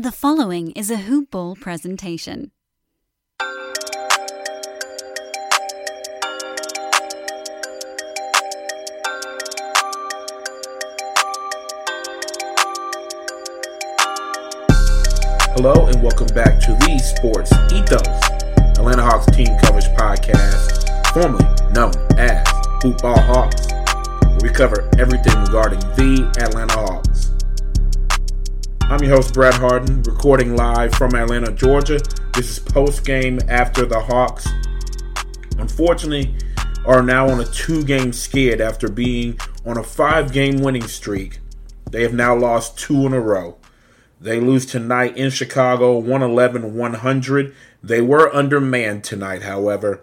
The following is a Hoop Ball presentation. Hello and welcome back to the Sports Ethos Atlanta Hawks team coverage podcast, formerly known as Hoop Ball Hawks, we cover everything regarding the Atlanta Hawks. I'm your host Brad Harden, recording live from Atlanta, Georgia. This is post game after the Hawks, unfortunately, are now on a two-game skid after being on a five-game winning streak. They have now lost two in a row. They lose tonight in Chicago, 111 100. They were undermanned tonight, however.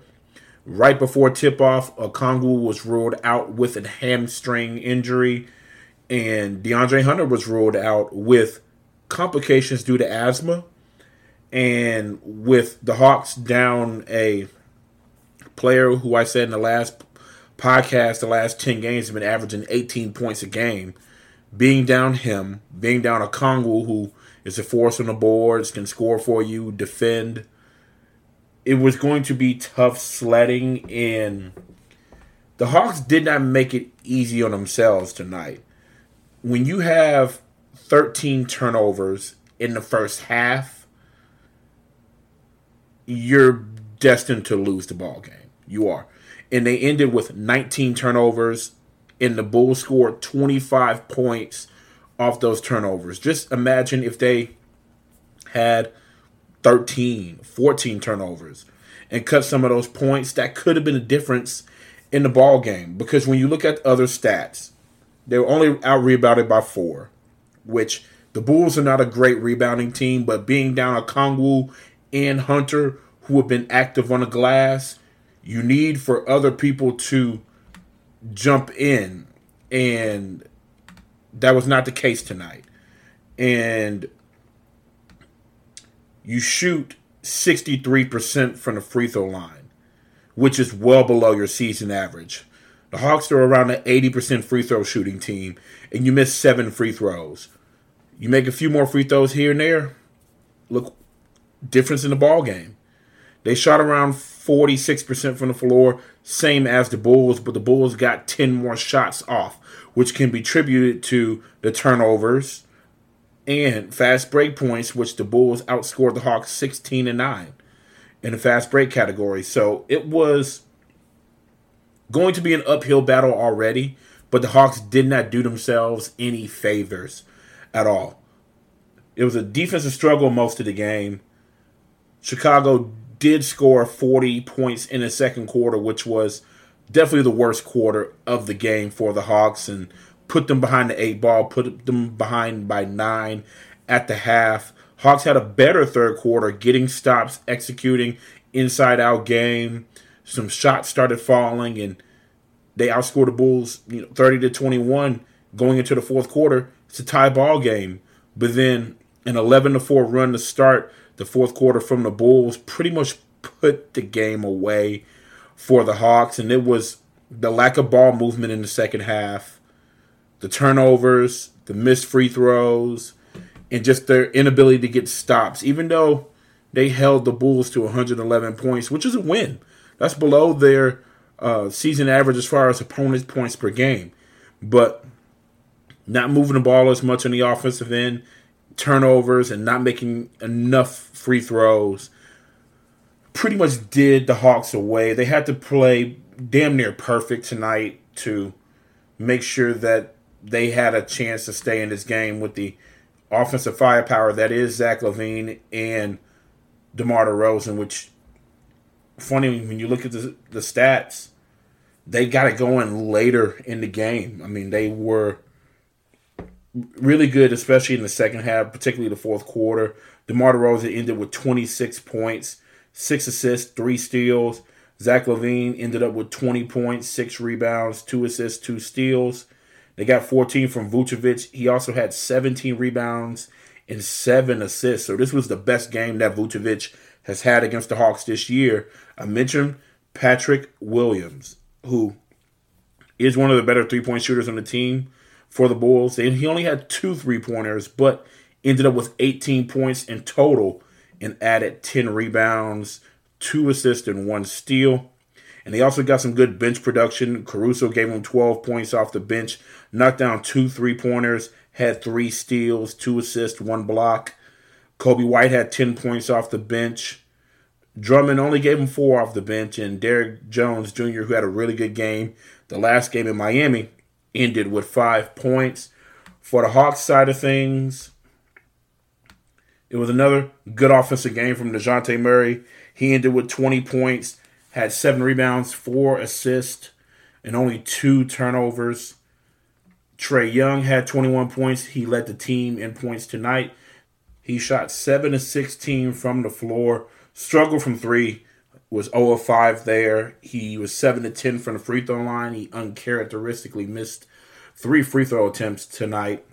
Right before tip off, Okongwu was ruled out with a hamstring injury, and De'Andre Hunter was ruled out with complications due to asthma. And with the Hawks down a player who I said in the last podcast, the last 10 games have been averaging 18 points a game being down him, being down Okongwu, who is a force on the boards, can score for you, defend. It was going to be tough sledding, and the Hawks did not make it easy on themselves tonight. When you have 13 turnovers in the first half, you're destined to lose the ball game. You are. And they ended with 19 turnovers and the Bulls scored 25 points off those turnovers. Just imagine if they had 13, 14 turnovers and cut some of those points, that could have been a difference in the ball game. Because when you look at other stats, they were only out rebounded by four, which the Bulls are not a great rebounding team, but being down Okongwu and Hunter, who have been active on the glass, you need for other people to jump in, and that was not the case tonight. And you shoot 63% from the free throw line, which is well below your season average. The Hawks are around an 80% free throw shooting team, and you miss seven free throws. You make a few more free throws here and there. Look, difference in the ball game. They shot around 46% from the floor, same as the Bulls, but the Bulls got 10 more shots off, which can be attributed to the turnovers and fast break points, which the Bulls outscored the Hawks 16 and 9 in the fast break category. So it was going to be an uphill battle already, but the Hawks did not do themselves any favors at all. It was a defensive struggle most of the game. Chicago did score 40 points in the second quarter, which was definitely the worst quarter of the game for the Hawks, and put them behind the eight ball, put them behind by nine at the half. Hawks had a better third quarter, getting stops, executing inside out game. Some shots started falling, and they outscored the Bulls, you know, 30 to 21 going into the fourth quarter. A tie ball game, but then an 11 to 4 run to start the fourth quarter from the Bulls pretty much put the game away for the Hawks, and it was the lack of ball movement in the second half, the turnovers, the missed free throws, and just their inability to get stops. Even though they held the Bulls to 111 points, which is a win, that's below their uh, season average as far as opponents' points per game, but not moving the ball as much on the offensive end turnovers and not making enough free throws pretty much did the Hawks away. They had to play damn near perfect tonight to make sure that they had a chance to stay in this game with the offensive firepower that is Zach LaVine and DeMar DeRozan, which funny when you look at the, the stats, they got it going later in the game. I mean, they were really good, especially in the second half, particularly the fourth quarter. DeMar DeRozan ended with 26 points, six assists, three steals. Zach LaVine ended up with 20 points, six rebounds, two assists, two steals. They got 14 from Vucevic. He also had 17 rebounds and seven assists. So this was the best game that Vucevic has had against the Hawks this year. I mentioned Patrick Williams, who is one of the better three point shooters on the team for the Bulls. And he only had two three pointers, but ended up with 18 points in total and added 10 rebounds, two assists, and one steal. And they also got some good bench production. Caruso gave him 12 points off the bench, knocked down two three pointers, had three steals, two assists, one block. Coby White had 10 points off the bench. Drummond only gave him four off the bench, and Derrick Jones Jr., who had a really good game, the last game in Miami, ended with five points. For the Hawks side of things, it was another good offensive game from Dejounte Murray. He ended with 20 points, had seven rebounds, four assists, and only two turnovers. Trae Young had 21 points. He led the team in points tonight. He shot 7 to 16 from the floor, struggled from three, was 0 of 5 there. He was 7 to 10 from the free throw line. He uncharacteristically missed three free throw attempts tonight.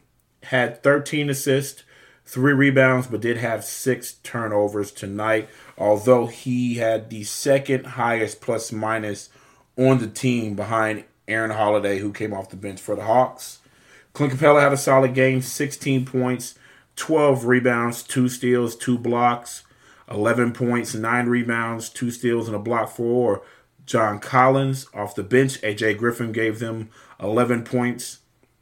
Had 13 assists, three rebounds, but did have six turnovers tonight. Although he had the second highest plus minus on the team behind Aaron Holiday, who came off the bench for the Hawks. Clint Capela had a solid game, 16 points, 12 rebounds, two steals, two blocks, 11 points, nine rebounds, two steals, and a block for John Collins. Off the bench, AJ Griffin gave them 11 points.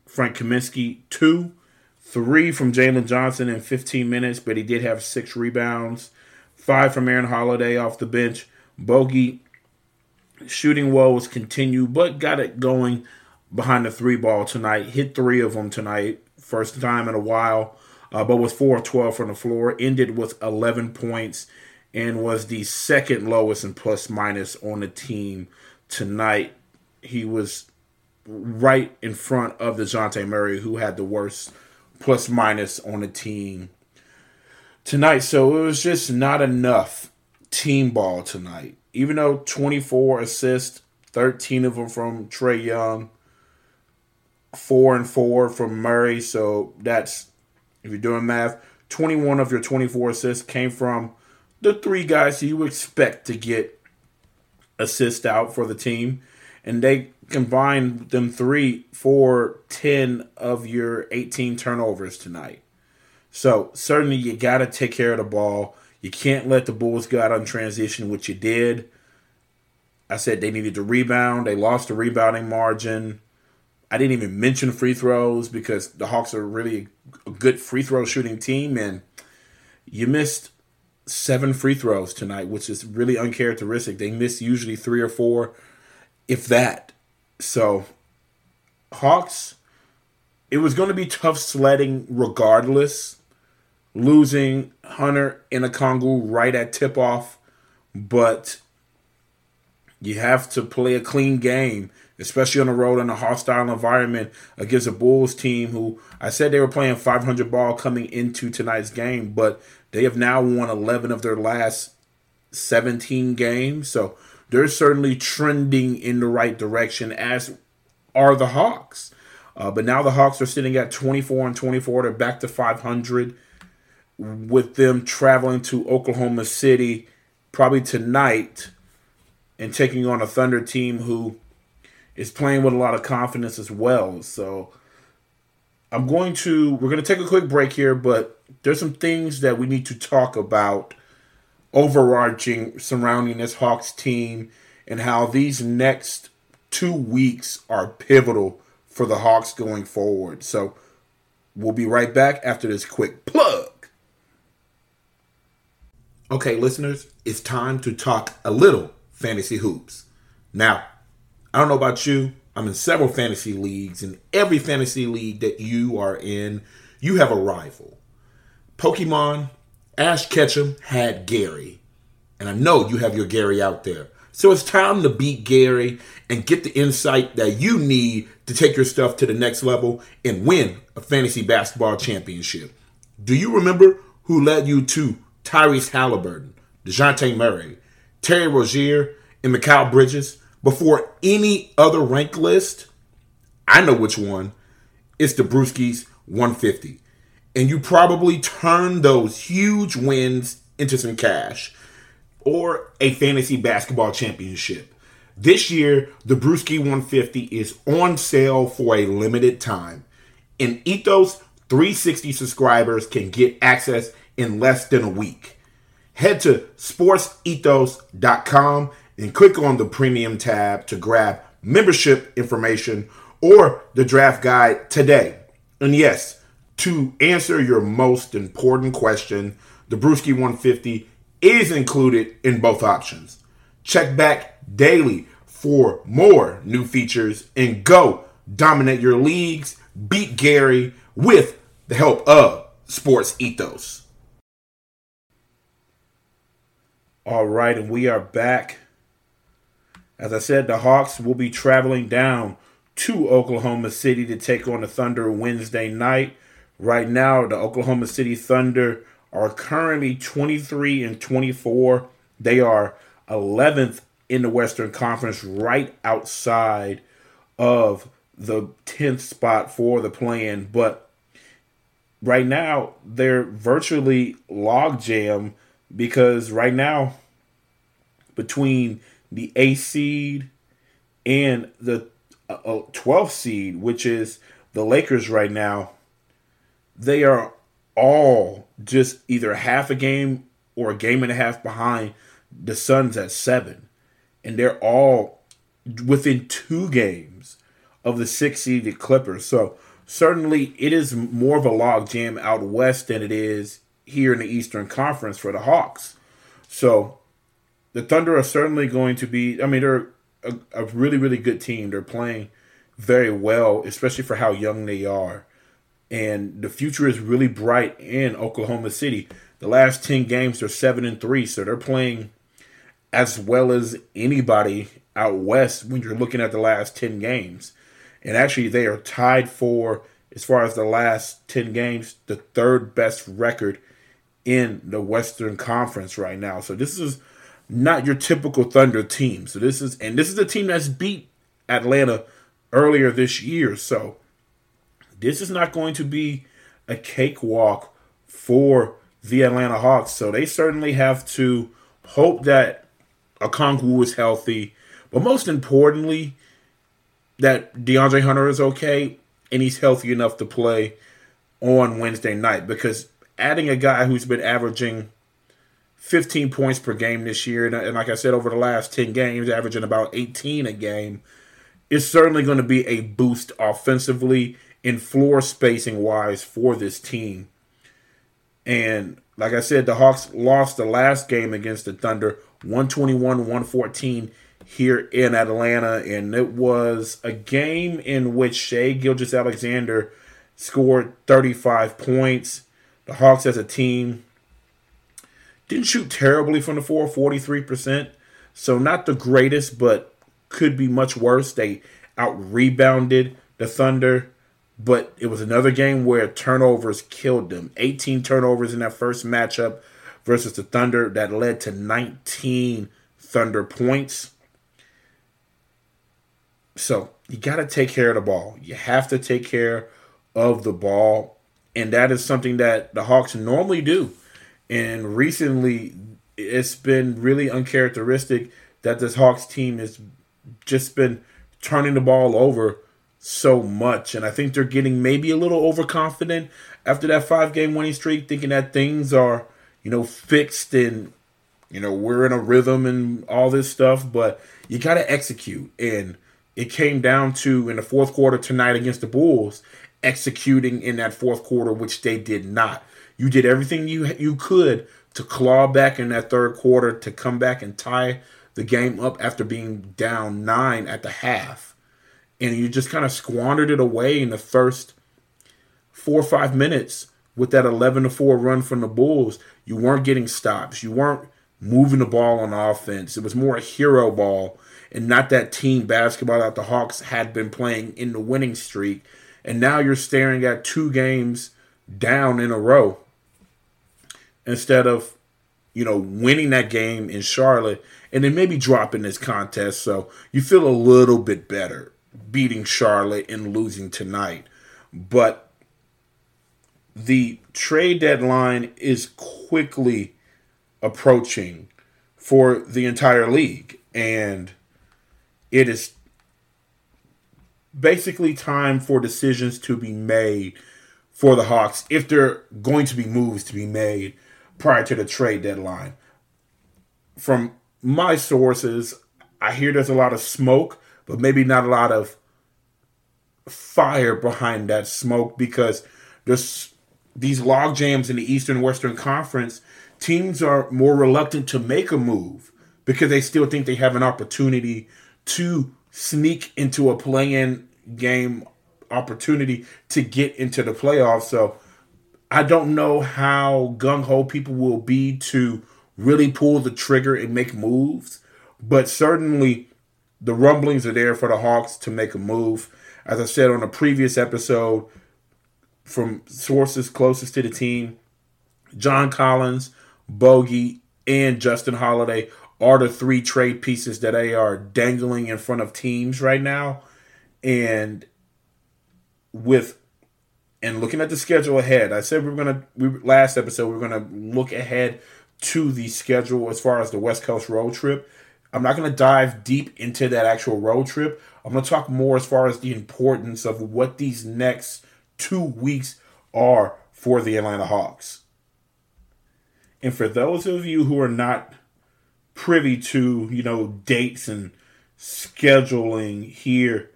Frank Kaminsky, two. Three from Jalen Johnson in 15 minutes, but he did have six rebounds. Five from Aaron Holiday off the bench. Bogi shooting woes continue, but got it going behind the three ball tonight. Hit three of them tonight. First time in a while uh, but was 4 of 12 from the floor, ended with 11 points, and was the second lowest in plus minus on the team tonight. He was right in front of Dejounte Murray, who had the worst plus minus on the team tonight. So it was just not enough team ball tonight. Even though 24 assists, 13 of them from Trae Young, four and four from Murray. So that's if you're doing math, 21 of your 24 assists came from the three guys you expect to get assist out for the team. And they combined them three for 10 of your 18 turnovers tonight. So certainly you got to take care of the ball. You can't let the Bulls go out on transition, which you did. I said they needed to rebound. They lost the rebounding margin. I didn't even mention free throws because the Hawks are really a good free throw shooting team, and you missed seven free throws tonight, which is really uncharacteristic. They miss usually three or four, if that. So, Hawks, it was going to be tough sledding regardless. Losing Hunter and Okongwu right at tip off, but you have to play a clean game especially on the road in a hostile environment against a Bulls team who I said they were playing 500 ball coming into tonight's game, but they have now won 11 of their last 17 games. So they're certainly trending in the right direction, as are the Hawks. Uh, but now the Hawks are sitting at 24 and 24. They're back to 500 with them traveling to Oklahoma City probably tonight and taking on a Thunder team who is playing with a lot of confidence as well. So I'm going to we're going to take a quick break here, but there's some things that we need to talk about overarching surrounding this Hawks team and how these next 2 weeks are pivotal for the Hawks going forward. So we'll be right back after this quick plug. Okay, listeners, it's time to talk a little fantasy hoops. Now, I don't know about you. I'm in several fantasy leagues. and every fantasy league that you are in, you have a rival. Pokemon, Ash Ketchum had Gary. And I know you have your Gary out there. So it's time to beat Gary and get the insight that you need to take your stuff to the next level and win a fantasy basketball championship. Do you remember who led you to Tyrese Halliburton, Dejounte Murray, Terry Rozier, and Mikal Bridges? Before any other rank list, I know which one. It's the Bruski's 150. And you probably turn those huge wins into some cash or a fantasy basketball championship. This year, the Bruski 150 is on sale for a limited time. In Ethos 360 subscribers can get access in less than a week. Head to sportsethos.com and click on the premium tab to grab membership information or the draft guide today. And yes, to answer your most important question, the Bruski 150 is included in both options. Check back daily for more new features and go dominate your leagues, beat Gary with the help of Sports Ethos. All right, and we are back. As I said, the Hawks will be traveling down to Oklahoma City to take on the Thunder Wednesday night. Right now, the Oklahoma City Thunder are currently 23 and 24. They are 11th in the Western Conference, right outside of the 10th spot for the plan. But right now, they're virtually logjam because right now, between the A seed and the uh, 12th seed, which is the Lakers right now, they are all just either half a game or a game and a half behind the Suns at seven. And they're all within two games of the six seeded Clippers. So certainly it is more of a logjam out west than it is here in the Eastern Conference for the Hawks. So the Thunder are certainly going to be, I mean, they're a, a really, really good team. They're playing very well, especially for how young they are and the future is really bright in Oklahoma City. The last 10 games they're 7 and 3, so they're playing as well as anybody out west when you're looking at the last 10 games. And actually they are tied for as far as the last 10 games, the third best record in the Western Conference right now. So this is not your typical Thunder team. So this is and this is a team that's beat Atlanta earlier this year. So this is not going to be a cakewalk for the Atlanta Hawks. So they certainly have to hope that Okongwu is healthy, but most importantly, that De'Andre Hunter is okay and he's healthy enough to play on Wednesday night because adding a guy who's been averaging 15 points per game this year, and like I said, over the last 10 games, averaging about 18 a game, is certainly going to be a boost offensively in floor spacing wise for this team. And like I said, the Hawks lost the last game against the Thunder 121 114 here in Atlanta. And it was a game in which Shai Gilgeous-Alexander scored 35 points. The Hawks as a team didn't shoot terribly from the floor, 43%. So not the greatest, but could be much worse. They out rebounded the Thunder but it was another game where turnovers killed them. 18 turnovers in that first matchup versus the Thunder that led to 19 Thunder points. So you got to take care of the ball. You have to take care of the ball. And that is something that the Hawks normally do. And recently, it's been really uncharacteristic that this Hawks team has just been turning the ball over so much. And I think they're getting maybe a little overconfident after that five game winning streak, thinking that things are, you know, fixed and, you know, we're in a rhythm and all this stuff. But you got to execute. And it came down to in the fourth quarter tonight against the Bulls, executing in that fourth quarter, which they did not. You did everything you you could to claw back in that third quarter to come back and tie the game up after being down nine at the half and you just kind of squandered it away in the first four or five minutes with that 11 to 4 run from the Bulls. You weren't getting stops. You weren't moving the ball on offense. It was more a hero ball and not that team basketball that the Hawks had been playing in the winning streak. And now you're staring at two games down in a row instead of, you know, winning that game in Charlotte and then maybe dropping this contest. So you feel a little bit better beating Charlotte and losing tonight. But the trade deadline is quickly approaching for the entire league. And it is basically time for decisions to be made for the Hawks if there are going to be moves to be made prior to the trade deadline. From my sources, I hear there's a lot of smoke, but maybe not a lot of fire behind that smoke because there's these log jams in the Eastern Western Conference. Teams are more reluctant to make a move because they still think they have an opportunity to sneak into a play-in game opportunity to get into the playoffs. So I don't know how gung ho people will be to really pull the trigger and make moves, but certainly the rumblings are there for the Hawks to make a move. As I said on a previous episode, from sources closest to the team, John Collins, Bogi, and Justin Holiday are the three trade pieces that they are dangling in front of teams right now. And with and looking at the schedule ahead, I said we are gonna we last episode we are gonna look ahead to the schedule as far as the West Coast road trip. I'm not gonna dive deep into that actual road trip. I'm gonna talk more as far as the importance of what these next two weeks are for the Atlanta Hawks. And for those of you who are not privy to, you know, dates and scheduling here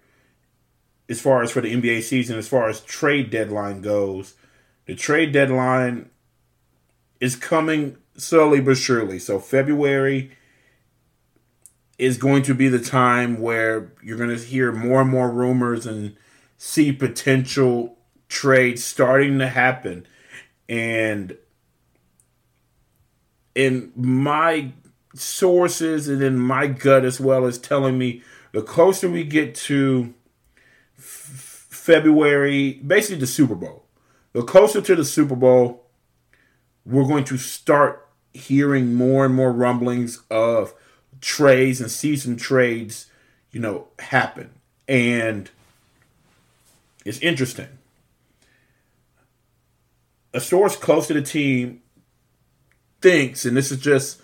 as far as for the NBA season, as far as trade deadline goes, the trade deadline is coming slowly but surely. So February is going to be the time where you're going to hear more and more rumors and see potential trades starting to happen. And in my sources and in my gut as well is telling me the closer we get to February, basically the Super Bowl, the closer to the Super Bowl, we're going to start hearing more and more rumblings of trades and season trades, you know, happen. And it's interesting. A source close to the team thinks, and this is just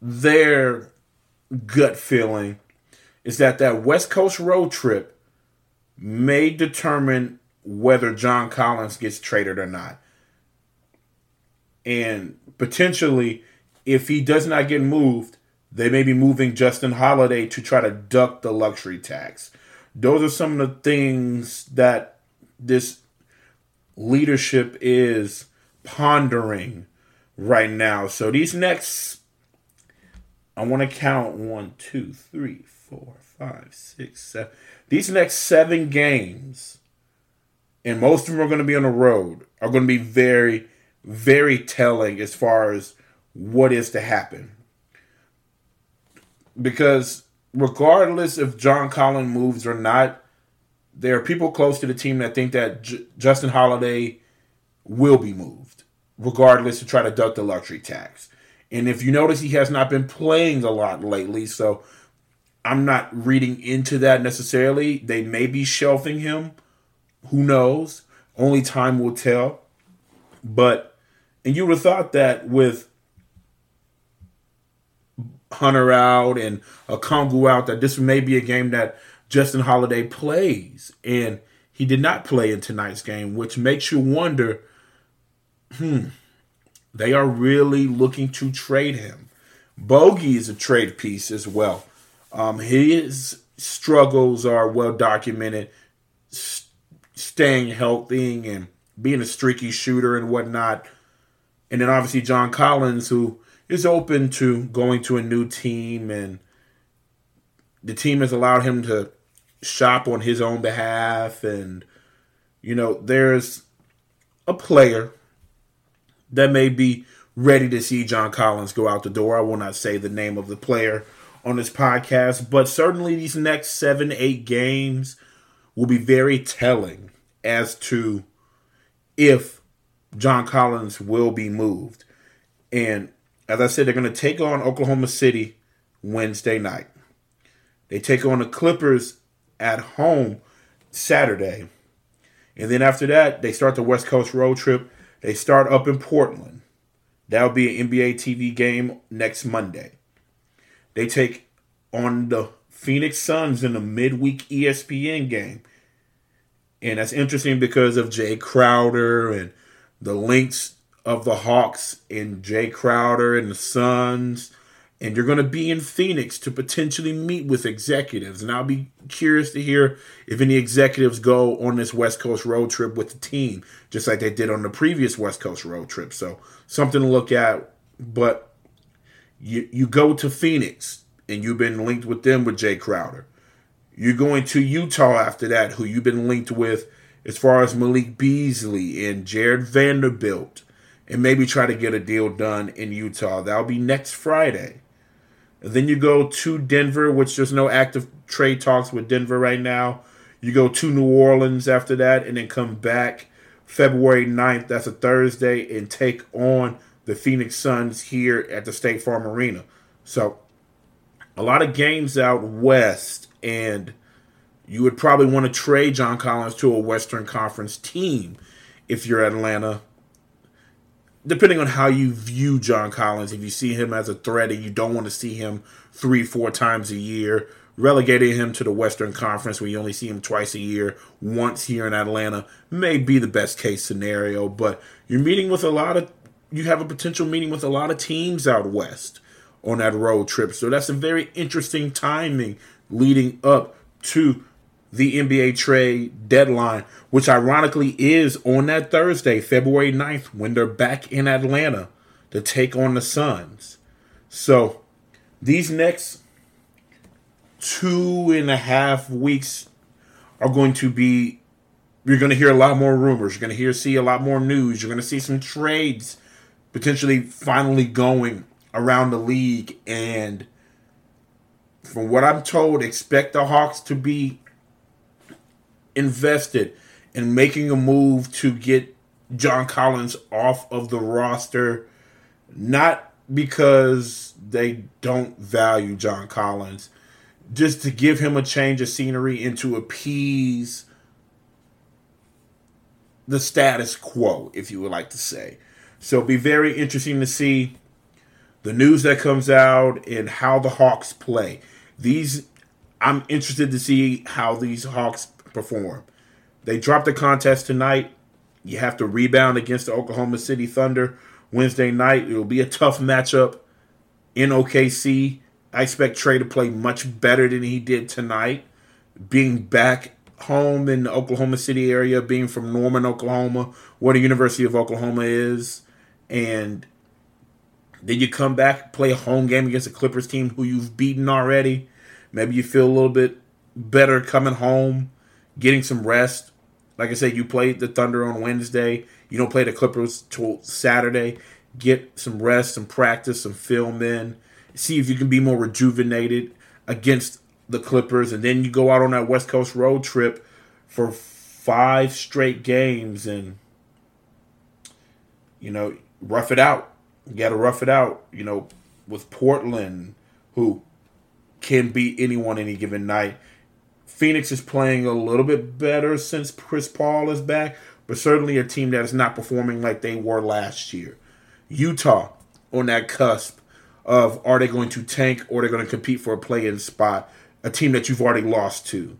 their gut feeling is that that West Coast road trip may determine whether John Collins gets traded or not. And potentially, if he does not get moved, they may be moving Justin Holiday to try to duck the luxury tax. Those are some of the things that this leadership is pondering right now. So these next I want to count one, two, three, four, five, six, seven. These next seven games, and most of them are going to be on the road, are going to be very, very telling as far as what is to happen. Because regardless if John Collins moves or not, there are people close to the team that think that J- Justin Holiday will be moved, regardless to try to duck the luxury tax. And if you notice, he has not been playing a lot lately. So I'm not reading into that necessarily. They may be shelving him. Who knows? Only time will tell. But, and you would have thought that with Hunter out and Okongwu out, that this may be a game that Justin Holiday plays. And he did not play in tonight's game, which makes you wonder hmm, they are really looking to trade him. Bogi is a trade piece as well. Um, his struggles are well documented, st- staying healthy and being a streaky shooter and whatnot. And then obviously John Collins, who is open to going to a new team, and the team has allowed him to shop on his own behalf. And, you know, there's a player that may be ready to see John Collins go out the door. I will not say the name of the player on this podcast, but certainly these next seven, eight games will be very telling as to if John Collins will be moved. And as I said, they're going to take on Oklahoma City Wednesday night. They take on the Clippers at home Saturday. And then after that, they start the West Coast road trip they start up in Portland. That'll be an NBA TV game next Monday. They take on the Phoenix Suns in a midweek ESPN game. And that's interesting because of Jae Crowder and the links of the Hawks and Jae Crowder and the Suns. And you're going to be in Phoenix to potentially meet with executives. And I'll be curious to hear if any executives go on this West Coast road trip with the team, just like they did on the previous West Coast road trip. So something to look at. But you, you go to Phoenix and you've been linked with them with Jae Crowder. You're going to Utah after that, who you've been linked with as far as Malik Beasley and Jarred Vanderbilt, and maybe try to get a deal done in Utah. That'll be next Friday. And then you go to Denver, which there's no active trade talks with Denver right now. You go to New Orleans after that, and then come back February 9th, that's a Thursday, and take on the Phoenix Suns here at the State Farm Arena. So, a lot of games out west, and you would probably want to trade John Collins to a Western Conference team if you're Atlanta. Depending on how you view John Collins, if you see him as a threat and you don't want to see him three, four times a year, relegating him to the Western Conference where you only see him twice a year, once here in Atlanta, may be the best case scenario. But you're meeting with a lot of, you have a potential meeting with a lot of teams out west on that road trip. So that's a very interesting timing leading up to the NBA trade deadline, which ironically is on that Thursday, February 9th, when they're back in Atlanta to take on the Suns. So these next two and a half weeks are going to be you're going to hear a lot more rumors. You're going to hear see a lot more news. You're going to see some trades potentially finally going around the league and from what I'm told, expect the Hawks to be invested in making a move to get John Collins off of the roster, not because they don't value John Collins, just to give him a change of scenery and to appease the status quo, if you would like to say. So it'll be very interesting to see the news that comes out and how the Hawks play. These I'm interested to see how these Hawks perform. They dropped the contest tonight. You have to rebound against the Oklahoma City Thunder Wednesday night. It will be a tough matchup in OKC. I expect Trae to play much better than he did tonight. Being back home in the Oklahoma City area, being from Norman, Oklahoma, where the University of Oklahoma is, and then you come back, play a home game against a Clippers team who you've beaten already. Maybe you feel a little bit better coming home, getting some rest. Like I said, you played the Thunder on Wednesday. You don't play the Clippers till Saturday. Get some rest, some practice, some film in. See if you can be more rejuvenated against the Clippers. And then you go out on that West Coast road trip for five straight games and, you know, rough it out. You got to rough it out, you know, with Portland, who can beat anyone any given night. Phoenix is playing a little bit better since Chris Paul is back, but certainly a team that is not performing like they were last year. Utah on that cusp of are they going to tank or they're going to compete for a play-in spot, a team that you've already lost to.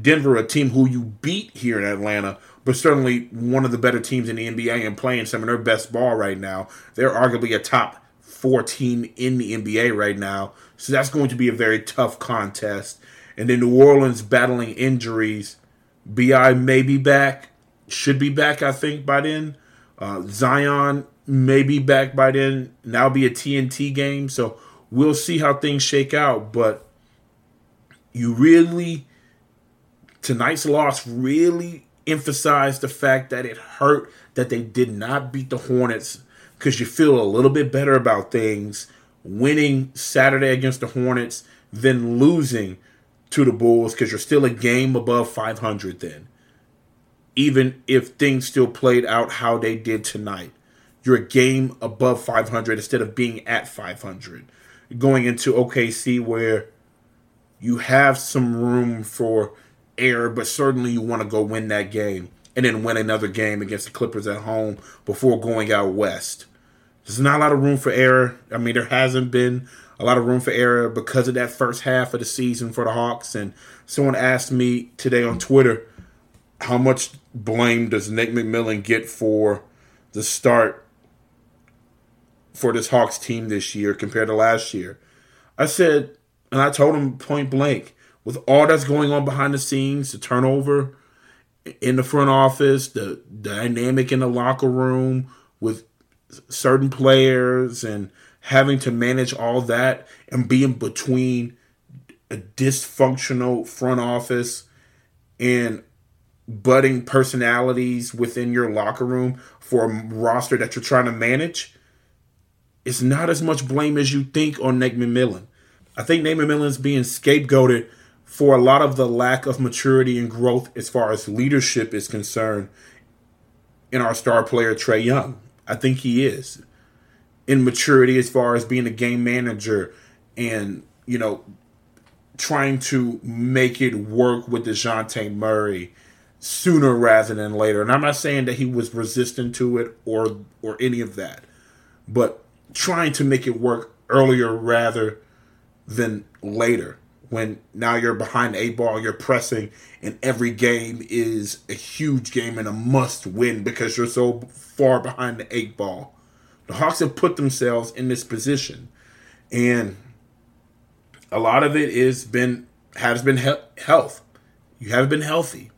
Denver, a team who you beat here in Atlanta, but certainly one of the better teams in the NBA and playing some of their best ball right now. They're arguably a top four team in the NBA right now. So that's going to be a very tough contest. And then New Orleans battling injuries. BI may be back, should be back, I think, by then. Uh, Zion may be back by then. Now be a TNT game. So we'll see how things shake out. But you really, tonight's loss really emphasized the fact that it hurt that they did not beat the Hornets because you feel a little bit better about things winning Saturday against the Hornets than losing to the Bulls because you're still a game above 500 then. Even if things still played out how they did tonight, you're a game above 500 instead of being at 500. Going into OKC where you have some room for error, but certainly you want to go win that game and then win another game against the Clippers at home before going out west. There's not a lot of room for error. I mean, there hasn't been a lot of room for error because of that first half of the season for the Hawks. And someone asked me today on Twitter, how much blame does Nick McMillan get for the start for this Hawks team this year compared to last year? I said, and I told him point blank, with all that's going on behind the scenes, the turnover in the front office, the dynamic in the locker room with certain players and having to manage all that and being between a dysfunctional front office and budding personalities within your locker room for a roster that you're trying to manage, it's not as much blame as you think on Nate McMillan. I think Nate McMillan's being scapegoated for a lot of the lack of maturity and growth as far as leadership is concerned in our star player Trae Young. I think he is in maturity as far as being a game manager and you know trying to make it work with Dejounte Murray sooner rather than later. And I'm not saying that he was resistant to it or or any of that, but trying to make it work earlier rather than later. When now you're behind eight ball, you're pressing, and every game is a huge game and a must win because you're so far behind the eight ball. The Hawks have put themselves in this position, and a lot of it is been has been he- health. You have been healthy.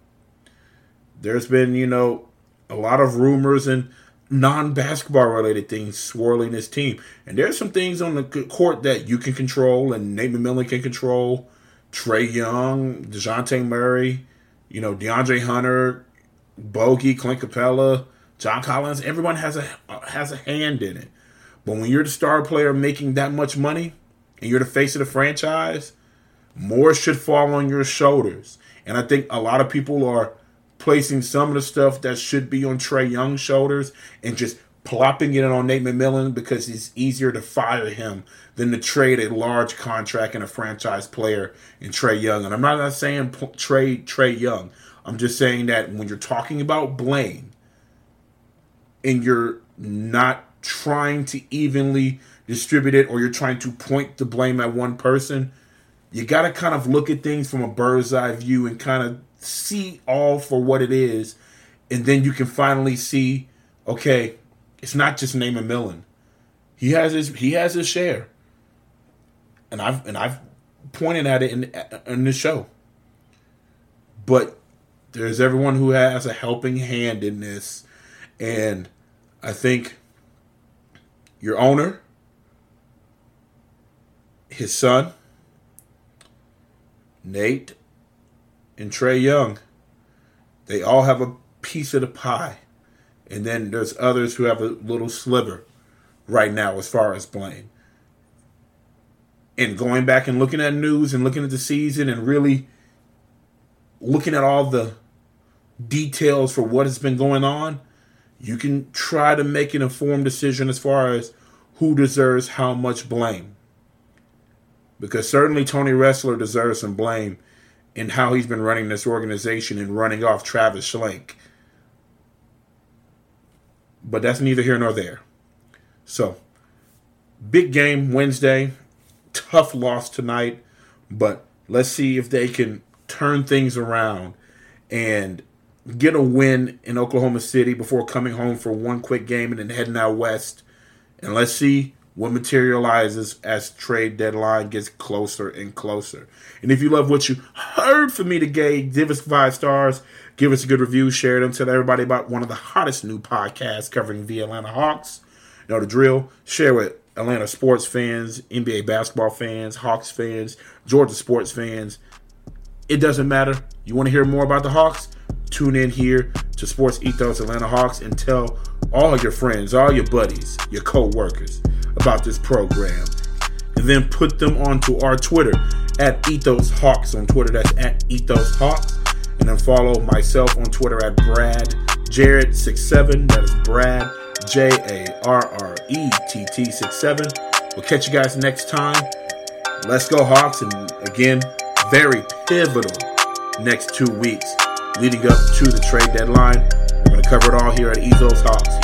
There's been you know a lot of rumors and non-basketball related things swirling this team, and there's some things on the court that you can control and Nate McMillan can control. Trae Young, Dejounte Murray, you know De'Andre Hunter, Bogi, Clint Capela, John Collins. Everyone has a uh, has a hand in it. But when you're the star player making that much money, and you're the face of the franchise, more should fall on your shoulders. And I think a lot of people are placing some of the stuff that should be on Trae Young's shoulders and just plopping it on Nate McMillan because it's easier to fire him than to trade a large contract and a franchise player in Trae Young. And I'm not saying trade Trae Young. I'm just saying that when you're talking about blame and you're not trying to evenly distribute it or you're trying to point the blame at one person, you got to kind of look at things from a bird's eye view and kind of see all for what it is. And then you can finally see, okay, it's not just Nate Millen. He has his he has his share. And I've and I've pointed at it in in the show. But there's everyone who has a helping hand in this. And I think your owner, his son, Nate, and Trae Young, they all have a piece of the pie. And then there's others who have a little sliver right now as far as blame. And going back and looking at news and looking at the season and really looking at all the details for what has been going on, you can try to make an informed decision as far as who deserves how much blame because certainly Tony Ressler deserves some blame in how he's been running this organization and running off Travis Schlenk. But that's neither here nor there. So, big game Wednesday. Tough loss tonight, but let's see if they can turn things around and get a win in Oklahoma City before coming home for one quick game and then heading out west. And let's see what materializes as trade deadline gets closer and closer. And if you love what you heard from me today, give us five stars, give us a good review, share them, tell everybody about one of the hottest new podcasts covering the Atlanta Hawks. You know the drill. Share with Atlanta sports fans, NBA basketball fans, Hawks fans, Georgia sports fans. It doesn't matter. You want to hear more about the Hawks? Tune in here to Sports Ethos Atlanta Hawks and tell all your friends, all your buddies, your co-workers about this program. And then put them onto our Twitter at Ethos Hawks on Twitter. That's at Ethos Hawks. And then follow myself on Twitter at Brad Jarrett67. That is Brad J A R R E T T 67. We'll catch you guys next time. Let's go, Hawks. And again, very pivotal next two weeks leading up to the trade deadline. We're going to cover it all here at Ethos Hawks.